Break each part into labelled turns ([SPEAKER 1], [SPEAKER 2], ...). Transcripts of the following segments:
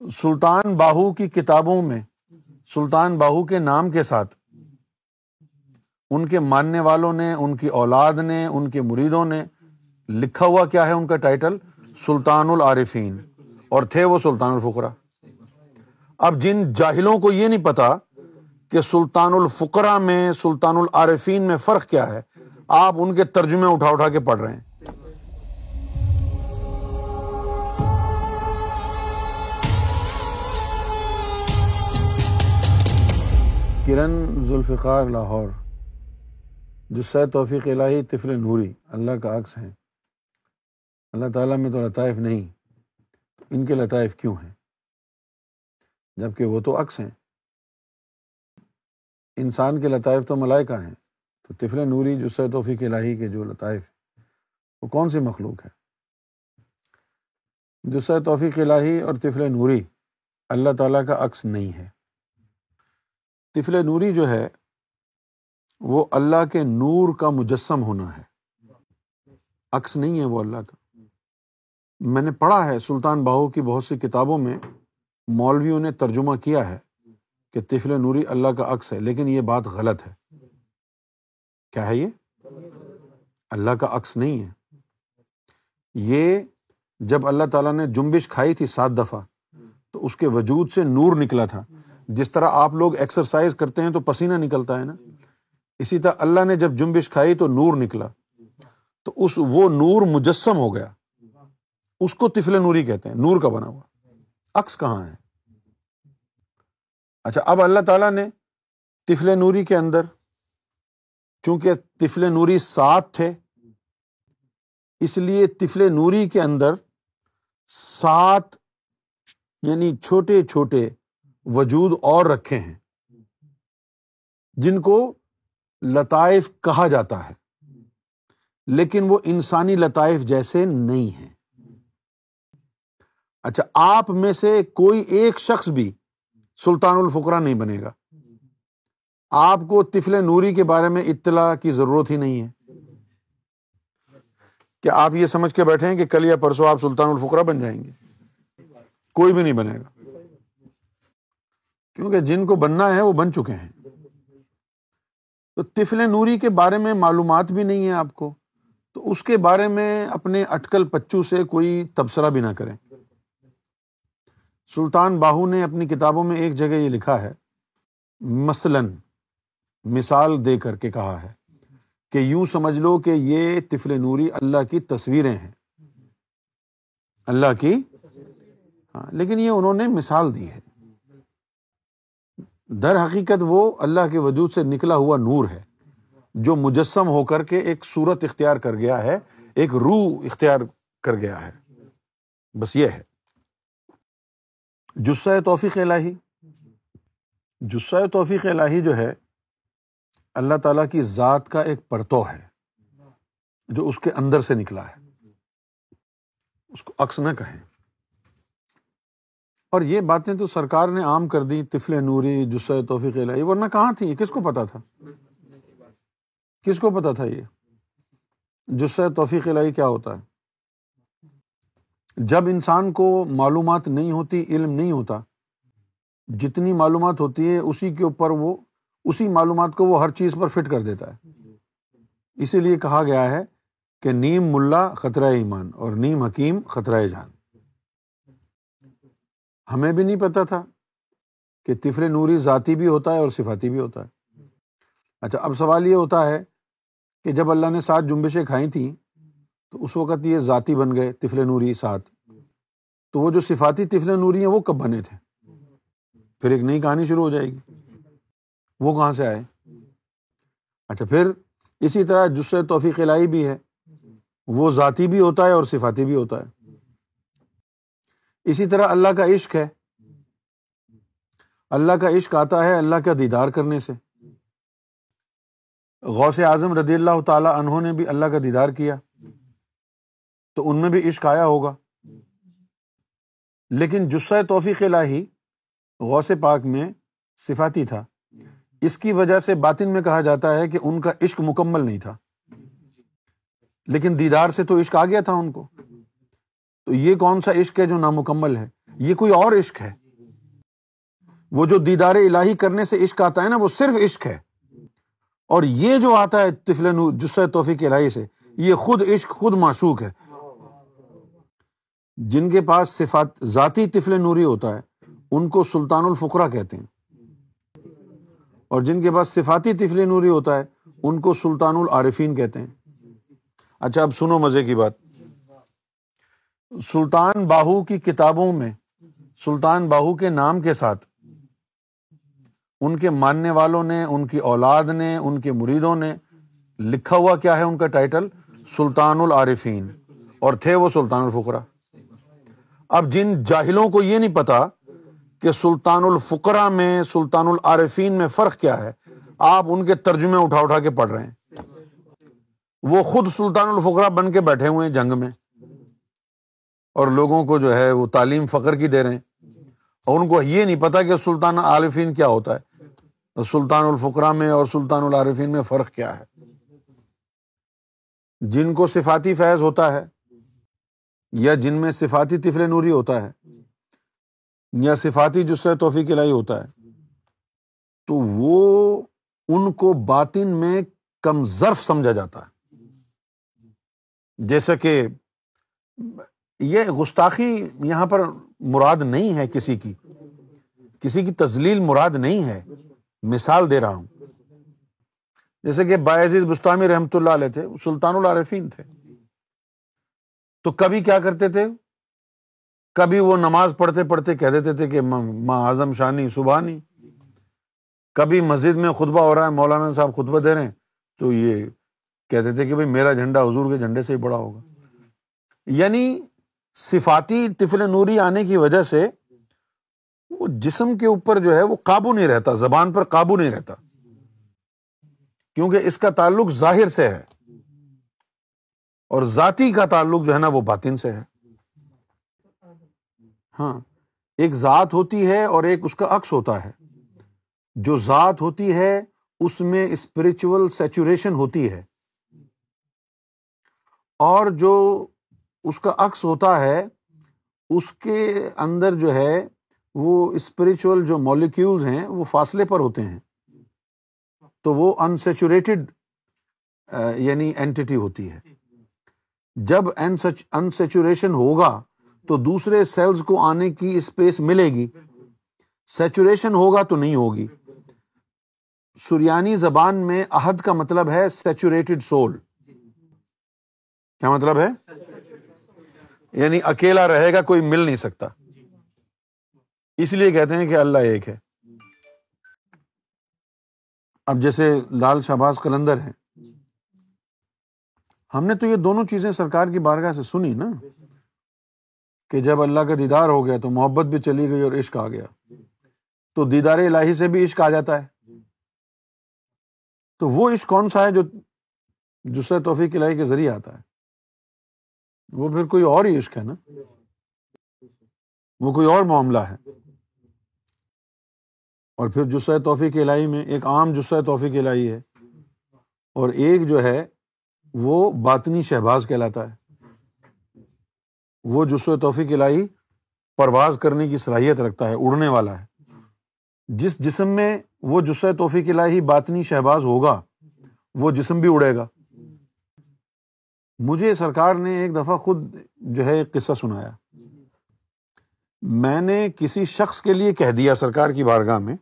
[SPEAKER 1] سلطان باہو کی کتابوں میں، سلطان باہو کے نام کے ساتھ ان کے ماننے والوں نے، ان کی اولاد نے، ان کے مریدوں نے لکھا ہوا کیا ہے ان کا ٹائٹل؟ سلطان العارفین۔ اور تھے وہ سلطان الفقرا اب جن جاہلوں کو یہ نہیں پتا کہ سلطان الفقرا میں، سلطان العارفین میں فرق کیا ہے، آپ ان کے ترجمے اٹھا اٹھا کے پڑھ رہے ہیں۔ کرن ذوالفقار لاہور، جس توفیق الہی طفل نوری، اللہ کا عکس ہیں۔ اللہ تعالیٰ میں تو لطائف نہیں تو ان کے لطائف کیوں ہیں؟ جبکہ وہ تو عکس ہیں۔ انسان کے لطائف تو ملائکہ ہیں، تو طفل نوری، جس توفیق الہی کے جو لطائف وہ کون سی مخلوق ہے جس توفیق الہی اور طفل نوری، اللہ تعالیٰ کا عکس نہیں ہے۔ طفل نوری جو ہے، وہ اللہ کے نور کا مجسم ہونا ہے۔ عکس نہیں ہے وہ اللہ کا۔ میں نے پڑھا ہے سلطان باہو کی بہت سی کتابوں میں، مولویوں نے ترجمہ کیا ہے کہ طفل نوری اللہ کا عکس ہے، لیکن یہ بات غلط ہے۔ کیا ہے یہ؟ اللہ کا عکس نہیں ہے۔ یہ جب اللہ تعالیٰ نے جمبش کھائی تھی سات دفعہ، تو اس کے وجود سے نور نکلا تھا۔ جس طرح آپ لوگ ایکسرسائز کرتے ہیں تو پسینہ نکلتا ہے نا۔ اسی طرح اللہ نے جب جمبش کھائی تو نور نکلا۔ تو اس وہ نور مجسم ہو گیا۔ اس کو تفل نوری کہتے ہیں، نور کا بنا ہوا۔ عکس کہاں ہے؟ اچھا اب اللہ تعالیٰ نے تفل نوری کے اندر، چونکہ تفل نوری سات تھے، اس لیے تفل نوری کے اندر سات یعنی چھوٹے چھوٹے وجود اور رکھے ہیں، جن کو لطائف کہا جاتا ہے، لیکن وہ انسانی لطائف جیسے نہیں ہیں۔ اچھا آپ میں سے کوئی ایک شخص بھی سلطان الفقرا نہیں بنے گا۔ آپ کو تفل نوری کے بارے میں اطلاع کی ضرورت ہی نہیں ہے۔ کیا آپ یہ سمجھ کے بیٹھے ہیں کہ کل یا پرسوں آپ سلطان الفقرا بن جائیں گے؟ کوئی بھی نہیں بنے گا۔ کیونکہ جن کو بننا ہے وہ بن چکے ہیں۔ تو تفل نوری کے بارے میں معلومات بھی نہیں ہے آپ کو۔ تو اس کے بارے میں اپنے اٹکل پچو سے کوئی تبصرہ بھی نہ کریں۔ سلطان باہو نے اپنی کتابوں میں ایک جگہ یہ لکھا ہے۔ مثلاً مثال دے کر کے کہا ہے کہ یوں سمجھ لو کہ یہ تفل نوری اللہ کی تصویریں ہیں۔ اللہ کی۔ ہاں لیکن یہ انہوں نے مثال دی ہے۔ در حقیقت وہ اللہ کے وجود سے نکلا ہوا نور ہے، جو مجسم ہو کر کے ایک صورت اختیار کر گیا ہے، ایک روح اختیار کر گیا ہے۔ بس یہ ہے۔ جسہ توفیق الہی۔ جسہ توفیق الہی جو ہے، اللہ تعالیٰ کی ذات کا ایک پرتو ہے، جو اس کے اندر سے نکلا ہے۔ اس کو عکس نہ کہیں۔ اور یہ باتیں تو سرکار نے عام کر دی طفل نوری جسہ توفیق الہی ورنہ کہاں تھی یہ کس کو پتا تھا؟ کس کو پتا تھا یہ؟ جسہ توفیق الہی کیا ہوتا ہے؟ جب انسان کو معلومات نہیں ہوتی، علم نہیں ہوتا، جتنی معلومات ہوتی ہے، اسی کے اوپر وہ، اسی معلومات کو وہ ہر چیز پر فٹ کر دیتا ہے۔ اسی لیے کہا گیا ہے کہ نیم ملا خطرہ ایمان اور نیم حکیم خطرہ جان ہمیں بھی نہیں پتا تھا کہ طفل نوری ذاتی بھی ہوتا ہے اور صفاتی بھی ہوتا ہے۔ اچھا اب سوال یہ ہوتا ہے کہ جب اللہ نے سات جمبشیں کھائی تھیں، تو اس وقت یہ ذاتی بن گئے طفل نوری سات۔ تو وہ جو صفاتی طفل نوری ہیں، وہ کب بنے تھے؟ پھر ایک نئی کہانی شروع ہو جائے گی۔ وہ کہاں سے آئے؟ اچھا پھر اسی طرح جس سے توفیق لائی بھی ہے، وہ ذاتی بھی ہوتا ہے اور صفاتی بھی ہوتا ہے۔ اسی طرح اللہ کا عشق ہے۔ اللہ کا عشق آتا ہے اللہ کا دیدار کرنے سے۔ غوث اعظم رضی اللہ تعالیٰ انہوں نے بھی اللہ کا دیدار کیا۔ تو ان میں بھی عشق آیا ہوگا۔ لیکن جسہ توفیق الہی غوث پاک میں صفاتی تھا۔ اس کی وجہ سے باطن میں کہا جاتا ہے کہ ان کا عشق مکمل نہیں تھا۔ لیکن دیدار سے تو عشق آ گیا تھا ان کو۔ تو یہ کون سا عشق ہے جو نامکمل ہے؟ یہ کوئی اور عشق ہے؟ وہ جو دیدار الہی کرنے سے عشق آتا ہے نا، وہ صرف عشق ہے۔ اور یہ جو آتا ہے تفل جس توفیق الہی سے، یہ خود عشق، خود معشوق ہے۔ جن کے پاس صفات، ذاتی طفل نوری ہوتا ہے، ان کو سلطان الفقرا کہتے ہیں۔ اور جن کے پاس صفاتی طفل نوری ہوتا ہے، ان کو سلطان العارفین کہتے ہیں۔ اچھا اب سنو مزے کی بات۔ سلطان باہو کی کتابوں میں، سلطان باہو کے نام کے ساتھ ان کے ماننے والوں نے، ان کی اولاد نے، ان کے مریدوں نے لکھا ہوا کیا ہے ان کا ٹائٹل؟ سلطان العارفین۔ اور تھے وہ سلطان الفقرا اب جن جاہلوں کو یہ نہیں پتا کہ سلطان الفقرا میں، سلطان العارفین میں فرق کیا ہے، آپ ان کے ترجمے اٹھا اٹھا کے پڑھ رہے ہیں۔ وہ خود سلطان الفقرا بن کے بیٹھے ہوئے ہیں جنگ میں۔ اور لوگوں کو جو ہے وہ تعلیم فخر کی دے رہے ہیں۔ اور ان کو یہ نہیں پتا کہ سلطان عارفین کیا ہوتا ہے۔ سلطان الفقرا میں اور سلطان العارفین میں فرق کیا ہے۔ جن کو صفاتی فیض ہوتا ہے یا جن میں صفاتی طفل نوری ہوتا ہے یا صفاتی جس سے توفیق لائی ہوتا ہے، تو وہ ان کو باطن میں کم ظرف سمجھا جاتا ہے۔ جیسا کہ یہ گستاخی یہاں پر مراد نہیں ہے کسی کی۔ کسی کی تزلیل مراد نہیں ہے۔ مثال دے رہا ہوں۔ جیسے کہ باعزیز بستانی رحمۃ اللہ علیہ تھے، سلطان العارفین تھے۔ تو کبھی کیا کرتے تھے؟ کبھی وہ نماز پڑھتے پڑھتے کہہ دیتے تھے کہ ماں اعظم شانی، سبحانی۔ کبھی مسجد میں خطبہ ہو رہا ہے، مولانا صاحب خطبہ دے رہے ہیں، تو یہ کہتے تھے کہ بھائی میرا جھنڈا حضور کے جھنڈے سے ہی بڑا ہوگا۔ یعنی صفاتی طفل نوری آنے کی وجہ سے وہ جسم کے اوپر جو ہے وہ قابو نہیں رہتا، زبان پر قابو نہیں رہتا۔ کیونکہ اس کا تعلق ظاہر سے ہے اور ذاتی کا تعلق جو ہے نا وہ باطن سے ہے۔ ہاں ایک ذات ہوتی ہے اور ایک اس کا عکس ہوتا ہے۔ جو ذات ہوتی ہے، اس میں اسپرچل سیچوریشن ہوتی ہے۔ اور جو اس کا عکس ہوتا ہے، اس کے اندر جو ہے، وہ اسپرچل جو مالیکولز ہیں، وہ فاصلے پر ہوتے ہیں۔ تو وہ انسیچوریٹڈ یعنی اینٹی ہوتی ہے۔ جب انسیچوریشن ہوگا، تو دوسرے سیلز کو آنے کی اسپیس ملے گی۔ سیچوریشن ہوگا تو نہیں ہوگی۔ سریانی زبان میں عہد کا مطلب ہے سیچوریٹڈ سول کیا مطلب ہے؟ یعنی اکیلا رہے گا، کوئی مل نہیں سکتا۔ اس لیے کہتے ہیں کہ اللہ ایک ہے۔ اب جیسے لال شہباز کلندر ہیں۔ ہم نے تو یہ دونوں چیزیں سرکار کی بارگاہ سے سنی نا، کہ جب اللہ کا دیدار ہو گیا تو محبت بھی چلی گئی اور عشق آ گیا۔ تو دیدار الہی سے بھی عشق آ جاتا ہے۔ تو وہ عشق کون سا ہے جو جس سے توفیق الہی کے ذریعے آتا ہے؟ وہ پھر کوئی اور ہی عشق ہے نا؟ وہ کوئی اور معاملہ ہے۔ اور پھر جسہ توفیق الہی میں ایک عام جسہ توفیق الہی ہے۔ اور ایک جو ہے، وہ باطنی شہباز کہلاتا ہے۔ وہ جسو توفیق الہی پرواز کرنے کی صلاحیت رکھتا ہے، اڑنے والا ہے۔ جس جسم میں وہ جسہ توفیق الہی باطنی شہباز ہوگا، وہ جسم بھی اڑے گا۔ مجھے سرکار نے ایک دفعہ خود جو ہے ایک قصہ سنایا۔ میں نے کسی شخص کے لیے کہہ دیا سرکار کی بارگاہ میں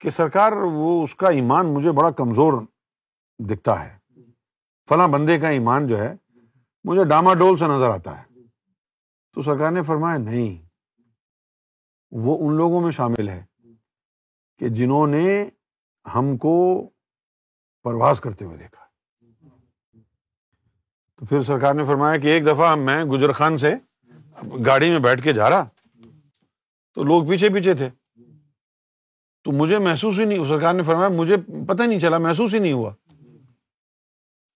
[SPEAKER 1] کہ سرکار وہ اس کا ایمان مجھے بڑا کمزور دکھتا ہے۔ فلاں بندے کا ایمان جو ہے مجھے ڈاما ڈول سے نظر آتا ہے۔ تو سرکار نے فرمایا، نہیں، وہ ان لوگوں میں شامل ہے کہ جنہوں نے ہم کو پرواز کرتے ہوئے دیکھا۔ تو پھر سرکار نے فرمایا کہ ایک دفعہ میں گجر خان سے گاڑی میں بیٹھ کے جا رہا تو لوگ پیچھے پیچھے تھے۔ تو مجھے محسوس ہی نہیں، سرکار نے فرمایا مجھے پتہ نہیں چلا، محسوس ہی نہیں ہوا۔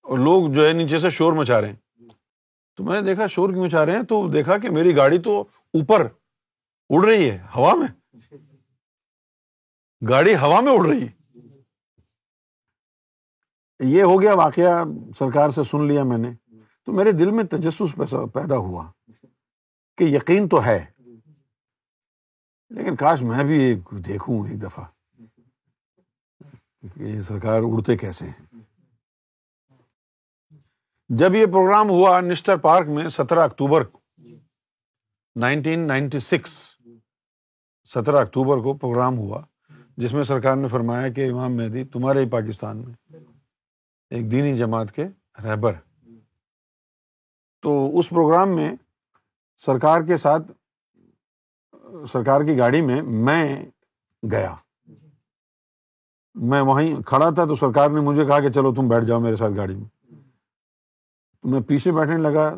[SPEAKER 1] اور لوگ جو ہے نیچے سے شور مچا رہے ہیں۔ تو میں نے دیکھا شور کیوں مچا رہے ہیں؟ تو دیکھا کہ میری گاڑی تو اوپر اڑ رہی ہے، ہوا میں۔ گاڑی ہوا میں اڑ رہی۔ یہ ہو گیا واقعہ، سرکار سے سن لیا میں نے۔ تو میرے دل میں تجسس پیدا ہوا کہ یقین تو ہے، لیکن کاش میں بھی ایک دیکھوں ایک دفعہ کہ یہ سرکار اڑتے کیسے ہیں۔ جب یہ پروگرام ہوا نسٹر پارک میں سترہ اکتوبر کو، نائنٹین نائنٹی سکس، سترہ اکتوبر کو پروگرام ہوا، جس میں سرکار نے فرمایا کہ امام مہدی تمہارے ہی پاکستان میں ایک دینی جماعت کے رہبر تو اس پروگرام میں سرکار کے ساتھ، سرکار کی گاڑی میں میں گیا۔ میں وہیں کھڑا تھا تو سرکار نے مجھے کہا کہ چلو تم بیٹھ جاؤ میرے ساتھ گاڑی میں۔ میں پیچھے بیٹھنے لگا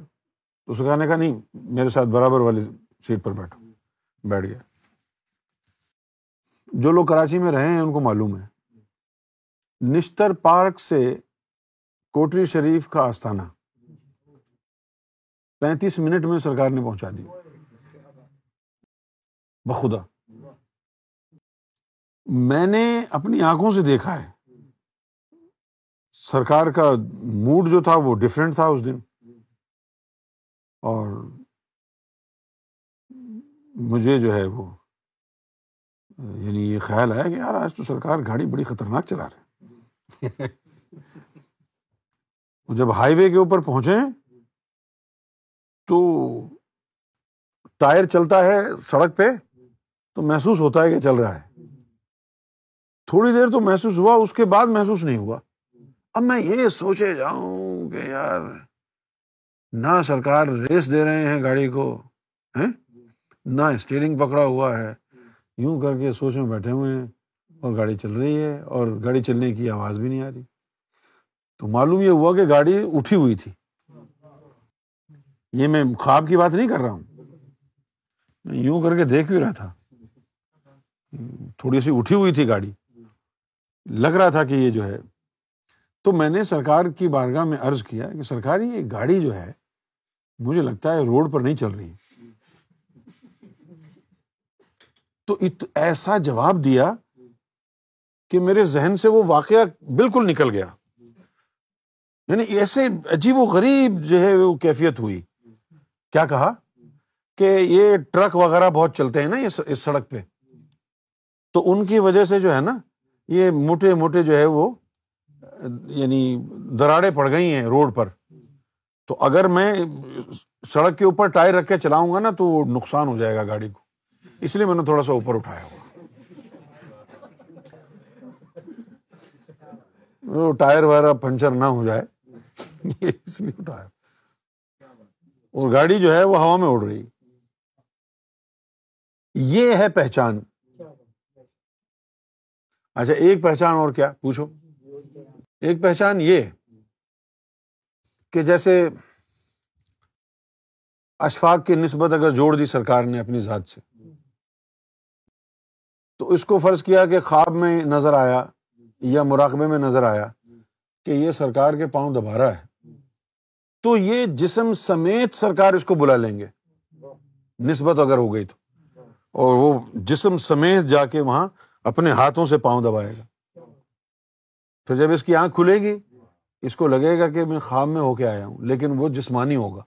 [SPEAKER 1] تو سرکار نے کہا، نہیں، میرے ساتھ برابر والی سیٹ پر بیٹھو۔ بیٹھ گیا۔ جو لوگ کراچی میں رہے ہیں، ان کو معلوم ہے۔ نشتر پارک سے کوٹری شریف کا آستانہ۔ پینتیس منٹ میں سرکار نے پہنچا دی۔ بخدا۔ میں نے اپنی آنکھوں سے دیکھا ہے۔ سرکار کا موڈ جو تھا وہ ڈفرینٹ تھا اس دن۔ اور مجھے جو ہے وہ یعنی یہ خیال آیا کہ یار آج تو سرکار گاڑی بڑی خطرناک چلا رہے جب ہائی وے کے اوپر پہنچے تو ٹائر چلتا ہے سڑک پہ، تو محسوس ہوتا ہے کہ چل رہا ہے۔ تھوڑی دیر تو محسوس ہوا، اس کے بعد محسوس نہیں ہوا۔ اب میں یہ سوچے جاؤں کہ یار، نہ سرکار ریس دے رہے ہیں گاڑی کو نہ اسٹیئرنگ پکڑا ہوا ہے۔ یوں کر کے سوچ میں بیٹھے ہوئے ہیں اور گاڑی چل رہی ہے اور گاڑی چلنے کی آواز بھی نہیں آ رہی۔ تو معلوم یہ ہوا کہ گاڑی اٹھی ہوئی تھی۔ یہ میں خواب کی بات نہیں کر رہا ہوں۔ میں یوں کر کے دیکھ بھی رہا تھا۔ تھوڑی سی اٹھی ہوئی تھی گاڑی۔ لگ رہا تھا کہ یہ جو ہے۔ تو میں نے سرکار کی بارگاہ میں عرض کیا کہ سرکار، یہ گاڑی جو ہے، مجھے لگتا ہے روڈ پر نہیں چل رہی۔ تو ایسا جواب دیا کہ میرے ذہن سے وہ واقعہ بالکل نکل گیا۔ یعنی ایسے عجیب و غریب جو ہے وہ کیفیت ہوئی۔ کیا کہا؟ کہ یہ ٹرک وغیرہ بہت چلتے ہیں نا اس سڑک پہ۔ تو ان کی وجہ سے جو ہے نا، یہ موٹے موٹے جو ہے وہ یعنی دراڑے پڑ گئی ہیں روڈ پر۔ تو اگر میں سڑک کے اوپر ٹائر رکھ کے چلاؤں گا نا تو وہ نقصان ہو جائے گا گاڑی کو۔ اس لیے میں نے تھوڑا سا اوپر اٹھایا ہوا۔ وہ ٹائر وغیرہ پنچر نہ ہو جائے۔ اس لیے اٹھایا۔ اور گاڑی جو ہے وہ ہوا میں اڑ رہی۔ یہ ہے پہچان۔ اچھا ایک پہچان اور کیا؟ پوچھو۔ ایک پہچان یہ کہ جیسے اشفاق کی نسبت اگر جوڑ دی سرکار نے اپنی ذات سے، تو اس کو فرض کیا کہ خواب میں نظر آیا یا مراقبے میں نظر آیا کہ یہ سرکار کے پاؤں دبا رہا ہے۔ تو یہ جسم سمیت سرکار اس کو بلا لیں گے۔ نسبت اگر ہو گئی تو۔ اور وہ جسم سمیت جا کے وہاں اپنے ہاتھوں سے پاؤں دبائے گا۔ پھر جب اس کی آنکھ کھلے گی، اس کو لگے گا کہ میں خواب میں ہو کے آیا ہوں، لیکن وہ جسمانی ہوگا۔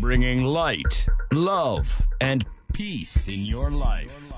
[SPEAKER 1] Bringing light love and peace in your life